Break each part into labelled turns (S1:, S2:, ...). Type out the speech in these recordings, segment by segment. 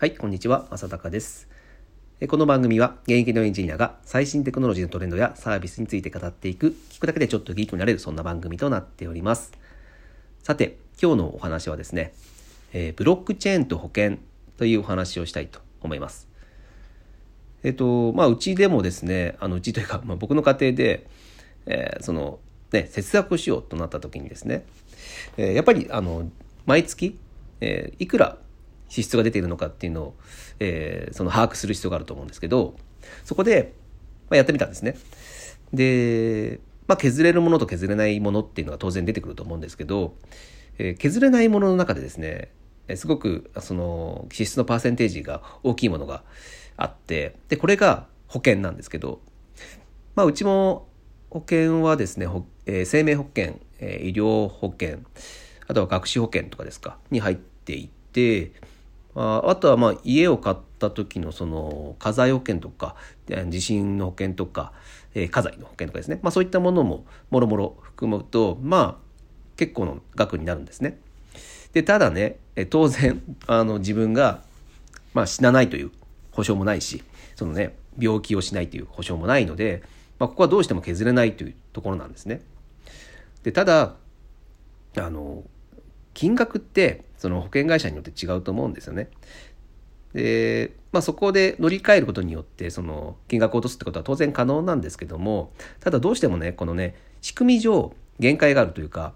S1: はい、こんにちは、浅高です。この番組は現役のエンジニアが最新テクノロジーのトレンドやサービスについて語っていく、聞くだけでちょっとギークになれる、そんな番組となっております。さて、今日のお話はですね、えーブロックチェーンと保険というお話をしたいと思います。えっ、と、まあ、うちでもですね、あの、うちというか、まあ、僕の家庭で、えーその、ね、節約をしようとなった時にですね、えーやっぱり、あの、毎月、えーいくら支出が出ているのかっていうのを、えーその把握する必要があると思うんですけど、そこで、まあ、やってみたんですね。で、まあ、削れるものと削れないものっていうのが当然出てくると思うんですけど、えー削れないものの中でですね、すごくその支出のパーセンテージが大きいものがあって、で、これが保険なんですけど、まあ、うちも保険はですね、えー生命保険、えー医療保険、あとは学習保険とかですか、に入っていて、ああとはまあ家を買った時のその家財保険とか地震の保険とか、えー家財の保険とかですね、まあ、そういったものももろもろ含むとまあ結構の額になるんですね。でただね当然あの自分が、まあ、死なないという保証もないしそのね病気をしないという保証もないので、まあ、ここはどうしても削れないというところなんですね。でただあの金額ってその保険会社によって違うと思うんですよね。で、まあ、そこで乗り換えることによってその金額を落とすってことは当然可能なんですけどもただどうしてもねこのね仕組み上限界があるというか、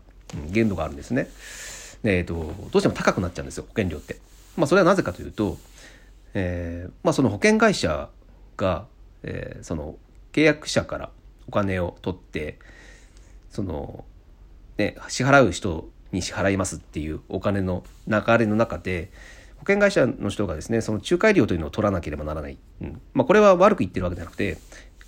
S1: 限度があるんですね。えー、とどうしても高くなっちゃうんですよ保険料って。まあ、それはなぜかというと、えーまあ、その保険会社が、えーその契約者からお金を取ってそのね、支払う人に支払いますっていうお金の流れの中で保険会社の人がですねその仲介料というのを取らなければならない、うん。まあ、これは悪く言ってるわけじゃなくて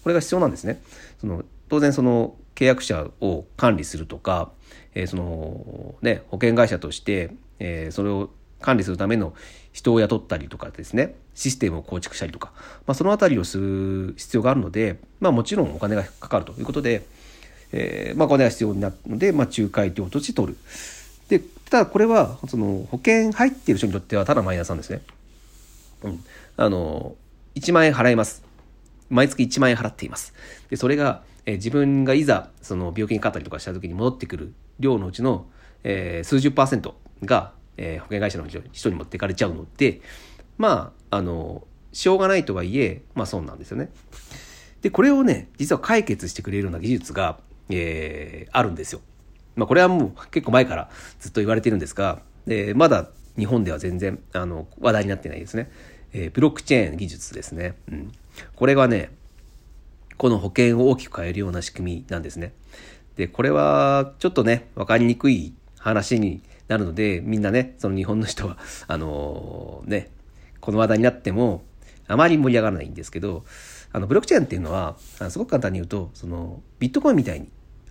S1: これが必要なんですね。その当然その契約者を管理するとか、えーそのね、保険会社として、えーそれを管理するための人を雇ったりとかですねシステムを構築したりとか、まあ、そのあたりをする必要があるので、まあ、もちろんお金がかかるということで、えーまあ、お金が必要になるので、まあ、仲介料として取る。で、ただこれは、その保険入っている人にとってはただマイナスなんですね。うん。あの、1万円払います。毎月1万円払っています。で、それが、え自分がいざ、その病気にかかったりとかした時に戻ってくる量のうちの、えー数十パーセントが、えー保険会社の人に持っていかれちゃうので、まあ、あの、しょうがないとはいえ、まあそうなんですよね。で、これをね、実は解決してくれるような技術が、えーあるんですよ。まあこれはもう結構前からずっと言われてるんですが、えまだ日本では全然あの話題になってないですね。えーブロックチェーン技術ですね。うん。これはね、この保険を大きく変えるような仕組みなんですね。で、これはちょっとね、わかりにくい話になるので、みんなね、その日本の人は、あのーね、この話題になっても、あまり盛り上がらないんですけど、あの、ブロックチェーンっていうのは、すごく簡単に言うと、その、ビットコインみたいに、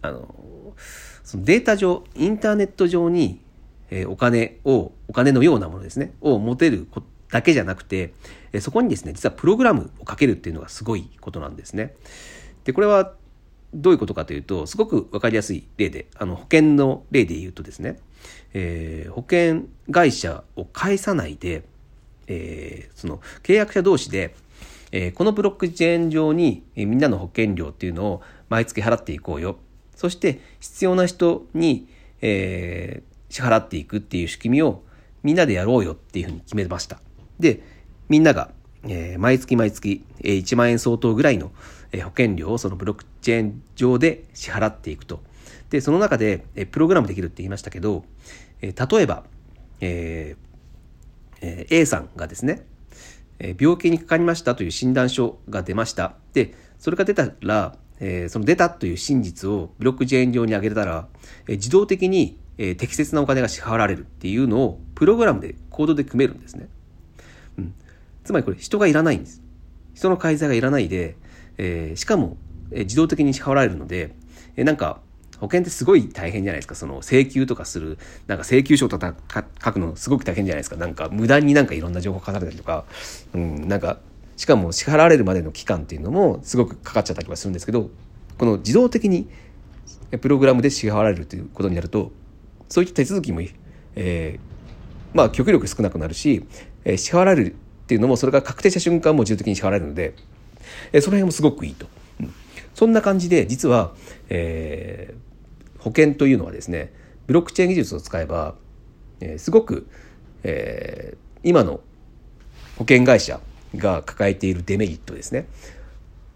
S1: あの、そのデータ上、インターネット上に、えーお金を、お金のようなものですね、を持てるだけじゃなくて、えーそこにですね、実はプログラムをかけるっていうのがすごいことなんですね。で、これはどういうことかというと、すごくわかりやすい例で、あの、保険の例で言うとですね、えー保険会社を介さないで、えーその契約者同士で、えーこのブロックチェーン上に、えみんなの保険料っていうのを毎月払っていこうよ。そして必要な人に、えー支払っていくっていう仕組みをみんなでやろうよっていうふうに決めました。で、みんなが、えー毎月毎月、えー1万円相当ぐらいの、えー保険料をそのブロックチェーン上で支払っていくと。で、その中で、えープログラムできるって言いましたけど、えー例えば、えーえー A さんがですね、えー病気にかかりましたという診断書が出ました。で、それが出たら、えーその出たという真実をブロックチェーン上に上げたら、えー自動的に、えー適切なお金が支払われるっていうのをプログラムでコードで組めるんですね。うん。つまりこれ人がいらないんです。人の介在がいらないで、えーしかも、えー自動的に支払われるので、えーなんか、保険ってすごい大変じゃないですか。その請求とかする、なんか請求書とか書くのすごく大変じゃないですか。なんか無駄になんかいろんな情報書かれたりとか、うん、なんか、しかも支払われるまでの期間っていうのもすごくかかっちゃったりとかするんですけど、この自動的にプログラムで支払われるということになると、そういった手続きも、えーまあ極力少なくなるし、えー支払われるっていうのもそれが確定した瞬間も自動的に支払えるので、えその辺もすごくいいと。うん、そんな感じで実は、えー、保険というのはですねブロックチェーン技術を使えば、えー、すごく、えー、今の保険会社が抱えているデメリットですね。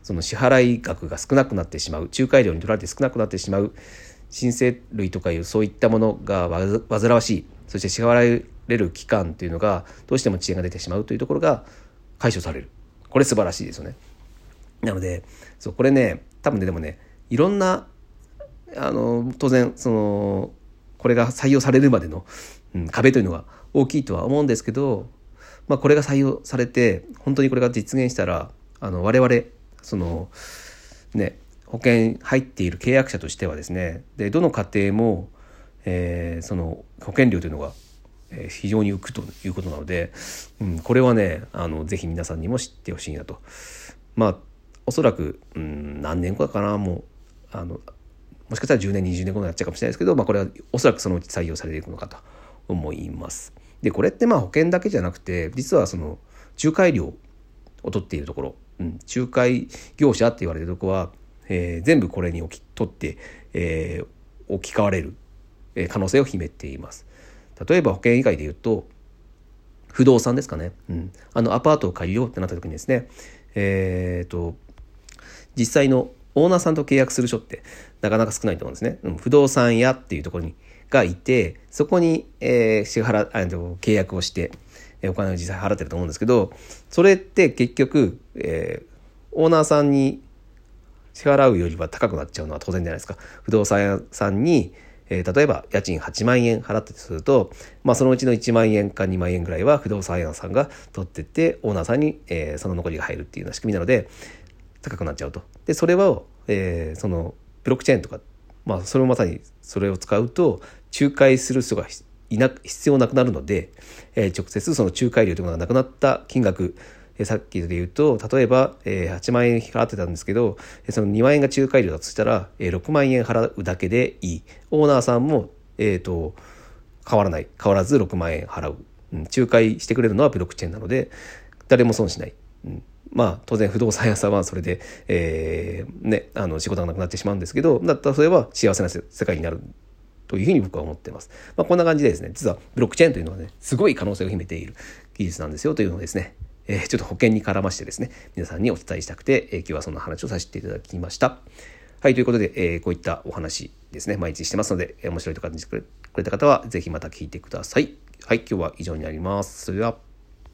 S1: その支払い額が少なくなってしまう。仲介料に取られて少なくなってしまう。申請類とかいうそういったものが煩わしい。そして支払える期間というのがどうしても遅延が出てしまうというところが解消される。これ素晴らしいですよね。なのでそうこれね多分ねでもねいろんなあの当然そのこれが採用されるまでの、うん、壁というのが大きいとは思うんですけど、まあ、これが採用されて本当にこれが実現したらあの我々そのね保険入っている契約者としてはですねでどの家庭も、えー、その保険料というのが非常に浮くということなので、うん、これはねあのぜひ皆さんにも知ってほしいなと。まあおそらく、うん、何年後かなもうあのもしかしたら10年20年後になっちゃうかもしれないですけど、まあ、これはおそらくそのうち採用されていくのかと思います。でこれってまあ保険だけじゃなくて実はその仲介料を取っているところ、うん、仲介業者って言われるとこは、えー、全部これに置き取って、えー、置き換われる可能性を秘めています。例えば保険以外で言うと不動産ですかね、うん、あのアパートを借りようってなった時にですねえっ、ー、と実際のオーナーさんと契約する人ってなかなか少ないと思うんですね。うん、不動産屋っていうところにがいて、そこに、えー、支払、あの、契約をして、えお金を実際払ってると思うんですけど、それって結局、えー、オーナーさんに支払うよりは高くなっちゃうのは当然じゃないですか。不動産屋さんに、えー、例えば家賃8万円払ってすると、まあ、そのうちの1万円か2万円ぐらいは不動産屋さんが取ってってオーナーさんに、えー、その残りが入るっていうような仕組みなので高くなっちゃうと。でそれは、えー、そのブロックチェーンとか、まあ、それもまさにそれを使うと仲介する人がいな必要なくなるので、えー、直接その仲介料というものがなくなった金額えさっきで言うと例えば、え、8万円払ってたんですけどその2万円が仲介料だとしたら、え、6万円払うだけでいい。オーナーさんも、えーと、変わらない。変わらず6万円払う、うん、仲介してくれるのはブロックチェーンなので誰も損しない、うん、まあ当然不動産屋さんはそれで、えー、ね、あの仕事がなくなってしまうんですけどだったらそれは幸せな世界になるというふうに僕は思っています。まあ、こんな感じでですね、実はブロックチェーンというのはね、すごい可能性を秘めている技術なんですよというのをですね、えー、ちょっと保険に絡ましてですね、皆さんにお伝えしたくて、えー、今日はそんな話をさせていただきました。はい、ということで、えー、こういったお話ですね、毎日してますので、えー、面白いと感じてくれた方は、ぜひまた聞いてください。はい、今日は以上になります。それでは。